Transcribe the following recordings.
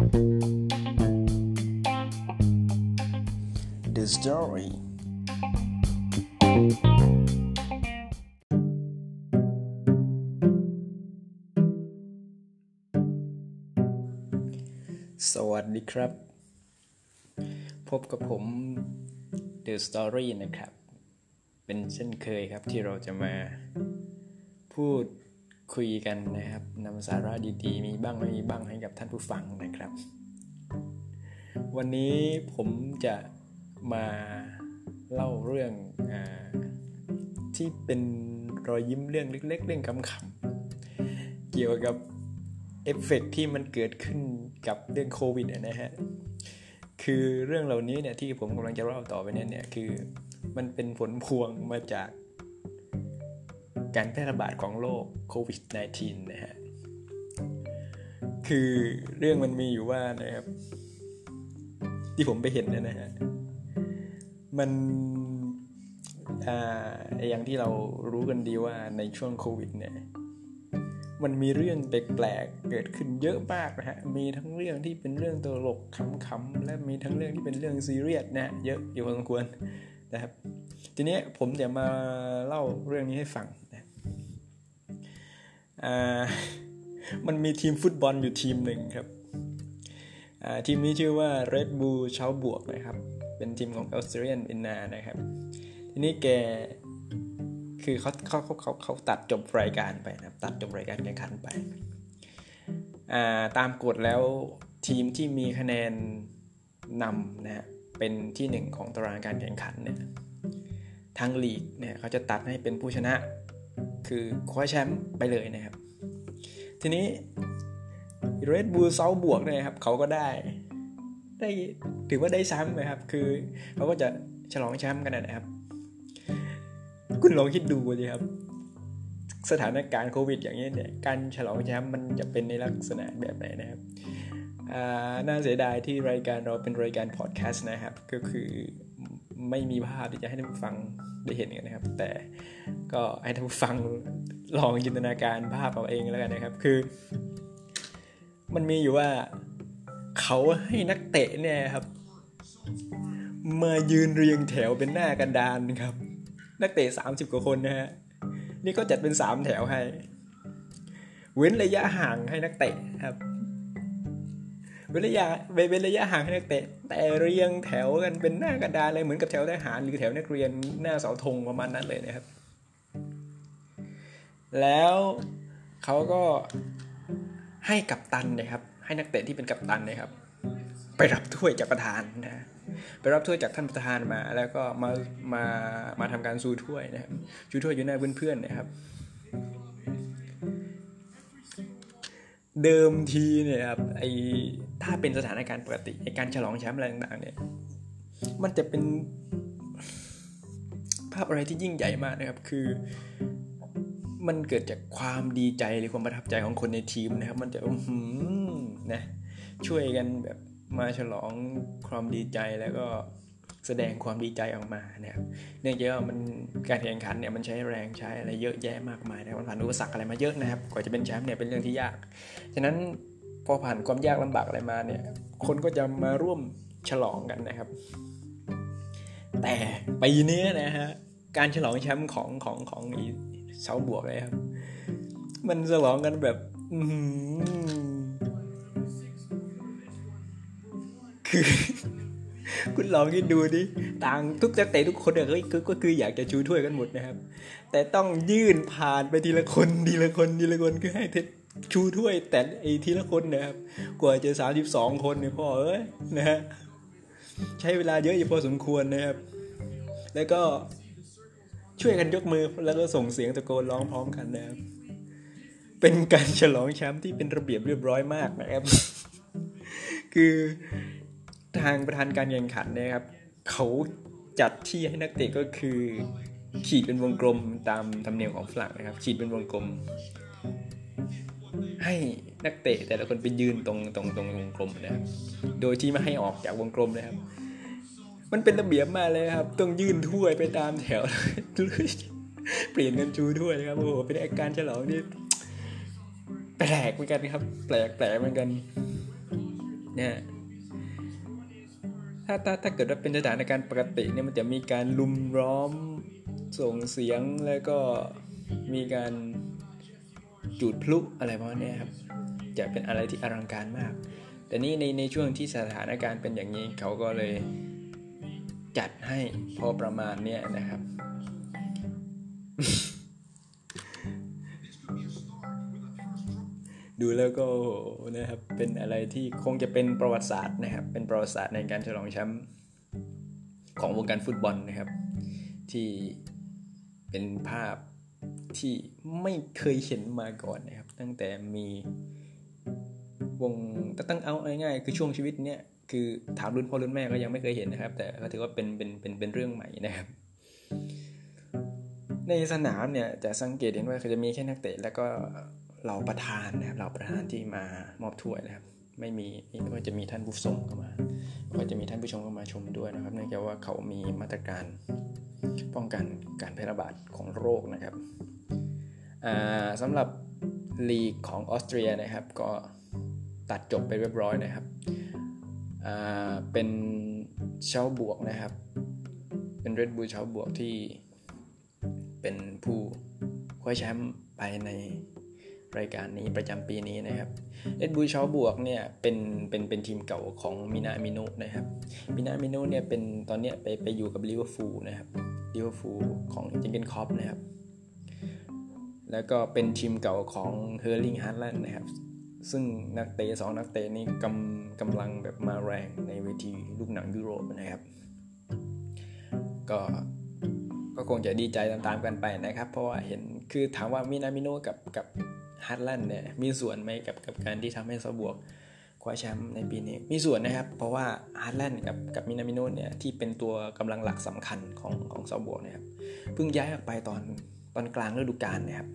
The Story สวัสดีครับ พบกับผม The Story นะครับ เป็นเช่นเคยครับที่เราจะมาพูด คุยกันนะครับนำสาระดีๆ มีบ้างไม่มีบ้างให้กับท่านผู้ฟังนะครับ วันนี้ผมจะมาเล่าเรื่องอที่เป็นรอยยิ้มเรื่องเล็ก ๆ เรื่องขำๆเกี่ยวกับเอฟเฟกที่มันเกิดขึ้นกับเรื่องโควิดนะฮะคือเรื่องเหล่านี้เนี่ยที่ผมกำลังจะเล่าต่อไปเนี่ยเนี่ยคือมันเป็นผลพวงมาจาก การแพร่ระบาดของโรคโควิด -19 นะฮะ คือเรื่องมันมีอยู่ว่านะครับ ที่ผมไปเห็นเนี่ยนะฮะ มันอ่าอย่างที่เรารู้กันดีว่าในช่วงโควิดเนี่ยมันมีเรื่องแปลกๆเกิดขึ้นเยอะมากนะฮะ มีทั้งเรื่องที่เป็นเรื่องตลกขำๆและมีทั้งเรื่องที่เป็นเรื่องซีเรียสนะเยอะอยู่พอสมควรนะครับ ทีนี้ผมจะมาเล่าเรื่องนี้ให้ฟัง มันมีทีมฟุตบอลอยู่ทีมหนึ่งครับทีมนี้ชื่อว่า Red Bull เช้าบวกนะครับ เป็นทีมของออสเตรเลียนอินนานะครับ ทีนี้แกคือเขาเขาเขาเขาเขาตัดจบรายการไปนะตัดจบรายการแข่งขันไป ตามกฎแล้วทีมที่มีคะแนนนำนะฮะเป็นที่หนึ่งของตารางการแข่งขันเนี่ยทางลีกเนี่ยเขาจะตัดให้เป็นผู้ชนะ คือคว้าแชมป์ไปเลยนะครับ ทีนี้เรดบูลเซาบวกเนี่ยครับ เขาก็ได้ ได้ถือว่าได้แชมป์นะครับ คือเขาก็จะฉลองแชมป์กันนะครับ คุณลองคิดดูสิครับ สถานการณ์โควิด อย่างนี้เนี่ยการฉลองแชมป์มันจะเป็นในลักษณะแบบไหนนะครับน่าเสียดายที่รายการเราเป็นรายการพอดแคสต์นะครับ ก็คือ ไม่มีภาพที่จะให้ท่านผู้ฟังได้เห็นกันนะครับ แต่ก็ให้ท่านผู้ฟังลองจินตนาการภาพเอาเองแล้วกันนะครับ คือ มันมีอยู่ว่าเขาให้นักเตะเนี่ยครับ มายืนเรียงแถวเป็นหน้ากันดานครับ นักเตะ 30 กว่าคนนะฮะนี่ก็จัดเป็น 3 แถวให้ เว้นระยะห่างให้นักเตะครับ เว้นระยะเว้นระยะห่างให้นักเตะ แต่เรียงแถวกันเป็นหน้ากระดานเลยเหมือนกับแถวทหารหรือแถวนักเรียนหน้าเสาธงประมาณนั้นเลยนะครับ แล้วเขาก็ให้กัปตันนะครับ ให้นักเตะที่เป็นกัปตันนะครับ ไปรับถ้วยจากประธานนะไปรับถ้วยจากท่านประธานมา แล้วก็มามามาทำการซูถ้วยนะครับซูถ้วยอยู่หน้าเพื่อนๆนะครับเดิมทีเนี่ยครับไอ ถ้าเป็นสถานการณ์ปกติไอการฉลองแชมป์อะไรต่างๆเนี่ย มันจะเป็นภาพอะไรที่ยิ่งใหญ่มากนะครับ คือมันเกิดจากความดีใจหรือความประทับใจของคนในทีมนะครับ มันจะอืมนะช่วยกันแบบมาฉลองความดีใจแล้วก็แสดงความดีใจออกมานะครับเนื่องจากว่ามันการแข่งขันเนี่ยมันใช้แรงใช้อะไรเยอะแยะมากมายนะมันผ่านอุปสรรคอะไรมาเยอะนะครับ กว่าจะเป็นแชมป์เนี่ยเป็นเรื่องที่ยาก ฉะนั้น อผ่านความยากลำบากอะไรมาเนี่ยคนก็จะมาร่วมฉลองกันนะครับ แต่ปีนี้นะฮะการฉลองแชมป์ของของของอีเสาบวกเลยครับ มันฉลองกันแบบคือ คุณลองคิดดูดิต่างทุกนักเตะทุกคนเนี่ยก็คืออยากจะชูถ้วยกันหมดนะครับ แต่ต้องยื่นผ่านไปทีละคนทีละคนทีละคนคือให้ ชูถ้วยแต่ไอ้ทีละคนนะครับ กว่าจะสามสิบสองคนเนี่ยพ่อเอ้ยนะฮะใช้เวลาเยอะอยู่พอสมควรนะครับ แล้วก็ช่วยกันยกมือแล้วก็ส่งเสียงตะโกนร้องพร้อมกันนะครับ เป็นการฉลองแชมป์ที่เป็นระเบียบเรียบร้อยมากนะครับ คือทางประธานการแข่งขันนะครับ เขาจัดที่ให้นักเตะก็คือ ขีดเป็นวงกลมตามธรรมเนียมของฝรั่งนะครับ ขีดเป็นวงกลม ให้นักเตะแต่ละคนไปยืนตรงตรงตรงวงกลมนะครับ โดยที่ไม่ให้ออกจากวงกลมนะครับ มันเป็นระเบียบมากเลยครับ ต้องยื่นถ้วยไปตามแถวเปลี่ยนกันชูถ้วยนะครับโอ้โหเป็นอาการฉลองที่แปลกเหมือนกันครับ แปลกแปลกเหมือนกัน เนี่ยถ้าถ้าถ้าเกิดว่าเป็นสถานการณ์ปกติเนี่ยมันจะมีการลุมร้อมส่งเสียงแล้วก็มีการ จุดพลุอะไรประมาณนี้ครับจะเป็นอะไรที่อลังการมาก แต่นี่ในในช่วงที่สถานการณ์เป็นอย่างนี้เขาก็เลยจัดให้พอประมาณเนี้ยนะครับ ดูแล้วก็นะครับเป็นอะไรที่คงจะเป็นประวัติศาสตร์นะครับ เป็นประวัติศาสตร์ในการฉลองแชมป์ของวงการฟุตบอลนะครับ ที่เป็นภาพ ที่ไม่เคยเห็นมาก่อนนะครับ ตั้งแต่มีวงตั้งเอาง่ายๆคือช่วงชีวิตเนี้ยคือถามรุ่นพ่อรุ่นแม่ก็ยังไม่เคยเห็นนะครับ แต่ก็ถือว่าเป็นเป็นเป็นเป็นเรื่องใหม่นะครับ ในสนามเนี่ยจะสังเกตเห็นว่าจะมีแค่นักเตะแล้วก็เหล่าประธานนะครับเหล่าประธานที่มามอบถ้วยนะครับ ไม่มีไม่ว่าจะมีท่านผู้ชมเข้ามา ก็จะมีท่านผู้ชมเข้ามาชมด้วยนะครับ เนื่องจากว่าเขามีมาตรการ ป้องกันการแพร่ระบาดของโรคนะครับสำหรับลีกของออสเตรียนะครับ ก็ตัดจบไปเรียบร้อยนะครับเป็นซาลซ์บวร์กนะครับ เป็นเรดบูลซาลซ์บวร์กที่เป็นผู้คว้าแชมป์ไปใน รายการนี้ประจำปีนี้นะครับเรดบูลซาลซ์บวร์กเนี่ยเป็นเป็นเป็นทีมเก่าของมินามิโนนะครับมินามิโนเนี่ยเป็นตอนเนี้ยไปไปอยู่กับลิเวอร์พูลนะครับลิเวอร์พูลของจิงเกนคอปนะครับ แล้วก็เป็นทีมเก่าของเฮอร์ลิงฮาร์แลนด์นะครับ ซึ่งนักเตะสองนักเตะนี้กำกำลังแบบมาแรงในเวทีลูกหนังยุโรปนะครับ ก็ก็คงจะดีใจตามๆกันไปนะครับ เพราะว่าเห็นคือถามว่ามินามิโนกับกับ ฮาร์แลนด์เนี่ยมีส่วนไหมกับกับการที่ทำให้ซาลซ์บวร์กคว้าแชมป์ในปีนี้มีส่วนนะครับ เพราะว่าฮาร์แลนด์กับกับมินามิโนเนี่ยที่เป็นตัวกำลังหลักสำคัญของของซาลซ์บวร์กนะครับเพิ่งย้ายออกไปตอนตอนกลางฤดูกาลนะครับ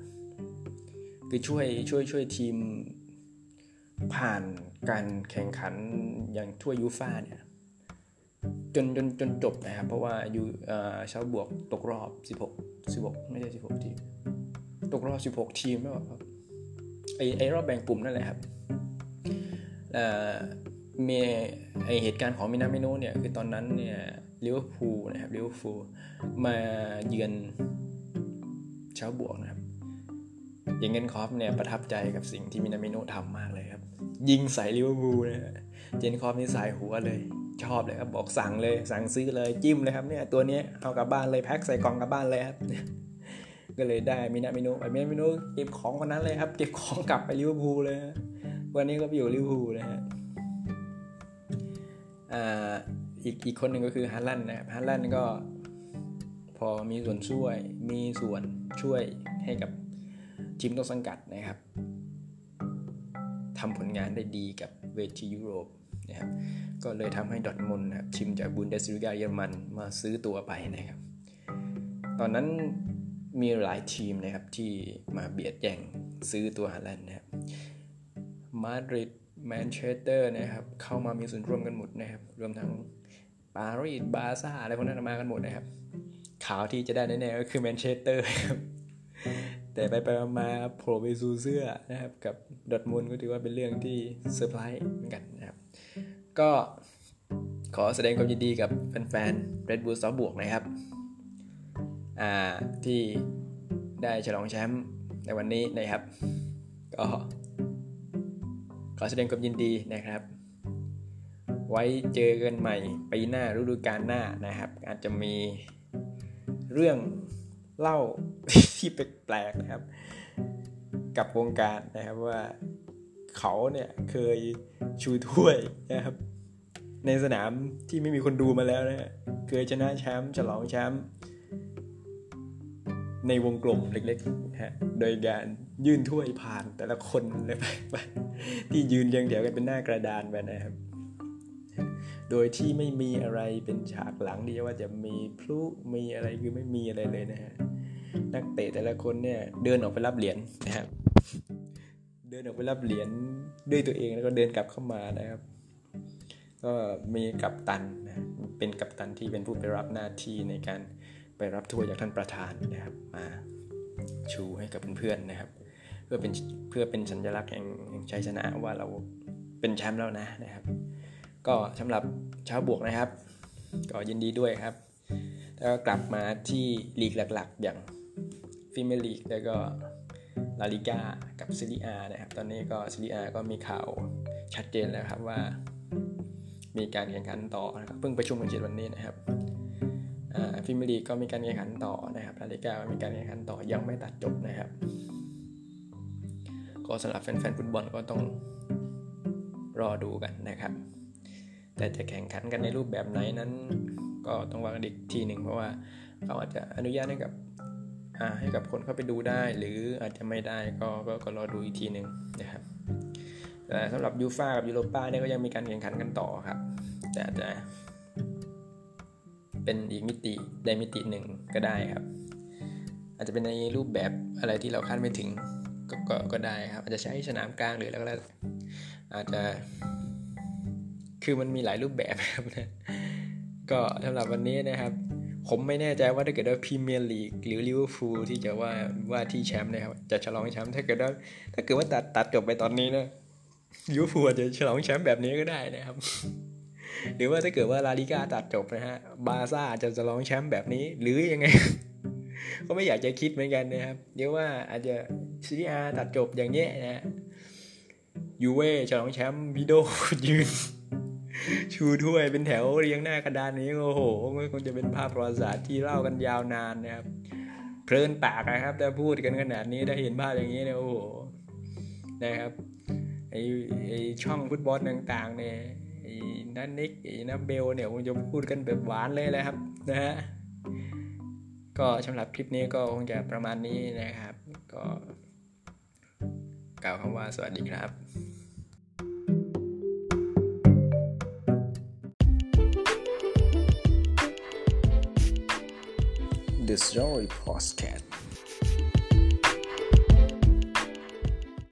คือช่วยช่วยช่วยทีมผ่านการแข่งขันอย่างทั่วยูฟ่าเนี่ยจนจนจนจบนะครับ เพราะว่าอยู่ชาวบวกตกรอบ 16 16 ไม่ใช่ 16 ทีม ตกรอบ 16 ทีมไม่หรอครับ ไอไอรอบแบ่งกลุ่มนั่นแหละครับมีไอเหตุการณ์ของมินาเมิโนเนี่ยคือตอนนั้นเนี่ยลิเวอร์พูลนะครับลิเวอร์พูลมาเยือนซัลซ์บวร์กนะครับอย่างเงินคอฟเนี่ยประทับใจกับสิ่งที่มินามิโนทำมากเลยครับ ยิงใส่ลิเวอร์พูลนะเจนคอฟนี่ใส่หัวเลย ชอบเลยครับบอกสั่งเลยสั่งซื้อเลยจิ้มเลยครับเนี่ยตัวนี้เอากลับบ้านเลยแพ็คใส่กล่องกลับบ้านเลยครับ ก็เลยได้มินามิโนไปมินามิโนเก็บของวันนั้นเลยครับ เก็บของกลับไปลิเวอร์พูลเลยวันนี้ก็ไปอยู่ลิเวอร์พูลนะฮะอีกอีกคนหนึ่งก็คือฮาแลนด์นะครับฮาแลนด์ก็พอมีส่วนช่วยมีส่วนช่วยให้กับทีมต้นสังกัดนะครับทำผลงานได้ดีกับเวทียุโรปนะครับก็เลยทำให้ดอร์ทมุนด์นะครับทีมจากบุนเดสลิกาเยอรมันมาซื้อตัวไปนะครับ ตอนนั้น มีหลายทีมนะครับที่มาเบียดแย่งซื้อตัวฮาแลนด์นะครับมาดริดแมนเชสเตอร์นะครับเข้ามามีส่วนร่วมกันหมดนะครับ รวมทั้งปารีสบาร์ซ่าอะไรพวกนั้นมากันหมดนะครับข่าวที่จะได้แน่ๆก็คือแมนเชสเตอร์ครับแต่ไปไปมาโผล่ไปสู่เสือนะครับ กับดอร์ทมุนด์ก็ถือว่าเป็นเรื่องที่เซอร์ไพรส์เหมือนกันนะครับ ก็ขอแสดงความยินดีกับแฟนๆ Red Bull ซัลซ์บวร์กนะครับ ที่ได้ฉลองแชมป์ในวันนี้นะครับ ก็ขอแสดงความยินดีนะครับ ไว้เจอกันใหม่ปีหน้าฤดูกาลหน้านะครับ อาจจะมีเรื่องเล่าที่แปลกๆนะครับ กับวงการนะครับว่าเขาเนี่ยเคยชูถ้วยนะครับ ในสนามที่ไม่มีคนดูมาแล้วนะเคยชนะแชมป์ฉลองแชมป์ ในวงกลมเล็กๆนะฮะโดยการยื่นถ้วยผ่านแต่ละคนเลยไปที่ยืนเรียงเดียวกันเป็นหน้ากระดานไปนะครับ โดยที่ไม่มีอะไรเป็นฉากหลังที่ว่าจะมีพลุมีอะไรคือไม่มีอะไรเลยนะฮะนักเตะแต่ละคนเนี่ยเดินออกไปรับเหรียญนะครับเดินออกไปรับเหรียญด้วยตัวเองแล้วก็เดินกลับเข้ามานะครับ ก็มีกัปตันนะเป็นกัปตันที่เป็นผู้ไปรับหน้าที่ในการ ไปรับถ้วยจากท่านประธานนะครับ มาชูให้กับเพื่อนๆนะครับ เพื่อเป็นเพื่อเป็นสัญลักษณ์แห่งชัยชนะว่าเราเป็นแชมป์แล้วนะนะครับ ก็สำหรับเช้าบวกนะครับ ก็ยินดีด้วยครับ แล้วก็กลับมาที่ลีกหลักๆ อย่างฟิเมลีกแล้วก็ลาลิก้ากับซีรีอานะครับ ตอนนี้ก็ซีรีอาก็มีข่าวชัดเจนแล้วครับว่า มีการแข่งขันต่อนะครับเพิ่งประชุมกันเจ็ดวันนี้นะครับ ฟิเมลีก็มีการแข่งขันต่อนะครับลาลิกามีการแข่งขันต่อยังไม่ตัดจบนะครับ ก็สำหรับแฟนๆฟุตบอลก็ต้องรอดูกันนะครับ แต่จะแข่งขันกันในรูปแบบไหนนั้น ก็ต้องวางอีกทีหนึ่งเพราะว่าเขาอาจจะอนุญาตให้กับให้กับคนเข้าไปดูได้ หรืออาจจะไม่ได้ก็ก็ก็รอดูอีกทีหนึ่งนะครับแต่สำหรับยูฟ่ากับยูโรป้าเนี่ยก็ยังมีการแข่งขันกันต่อครับ แต่อาจจะ เป็นอีกมิติได้มิติหนึ่งก็ได้ครับ อาจจะเป็นในรูปแบบอะไรที่เราคาดไม่ถึงกก็ก็ได้ครับ อาจจะใช้สนามกลางหรืออะไรก็อาจจะ คือมันมีหลายรูปแบบครับนะก็สำหรับวันนี้นะครับ ผมไม่แน่ใจว่าถ้าเกิดว่าพรีเมียร์ลีกหรือลิเวอร์พูลที่จะว่าว่าที่แชมป์นะครับ จะฉลองแชมป์ถ้าเกิดว่าถ้าเกิดว่าตัดตัดจบไปตอนนี้นะลิเวอร์พูลจะฉลองแชมป์แบบนี้ก็ได้นะครับ หรือว่าถ้าเกิดว่าลาลิกาตัดจบนะฮะ บาซ่าจะฉลองแชมป์แบบนี้ หรือยังไง ก็ไม่อยากจะคิดเหมือนกันนะครับเดี๋ยวว่าอาจจะซีอาตัดจบอย่างเนี้ยนะยูเว่ฉลองแชมป์วิโดยืน ชูถ้วยเป็นแถวเรียงหน้ากระดานนี้โอ้โหคงจะเป็นภาพประวัติศาสตร์ที่เล่ากันยาวนานนะครับ เพลินปากนะครับแต่พูดกันขนาดนี้ได้เห็นภาพอย่างนี้เนี่ยโอ้โหนะครับไอไอช่องฟุตบอลต่างๆเนี่ย ไอ้นันนิกไอ้นับเบลเนี่ยคงจะพูดกันแบบหวานเลยแหละครับนะฮะก็สำหรับคลิปนี้ก็คงจะประมาณนี้นะครับ ก็กล่าวคำว่าสวัสดีครับ The Story Podcast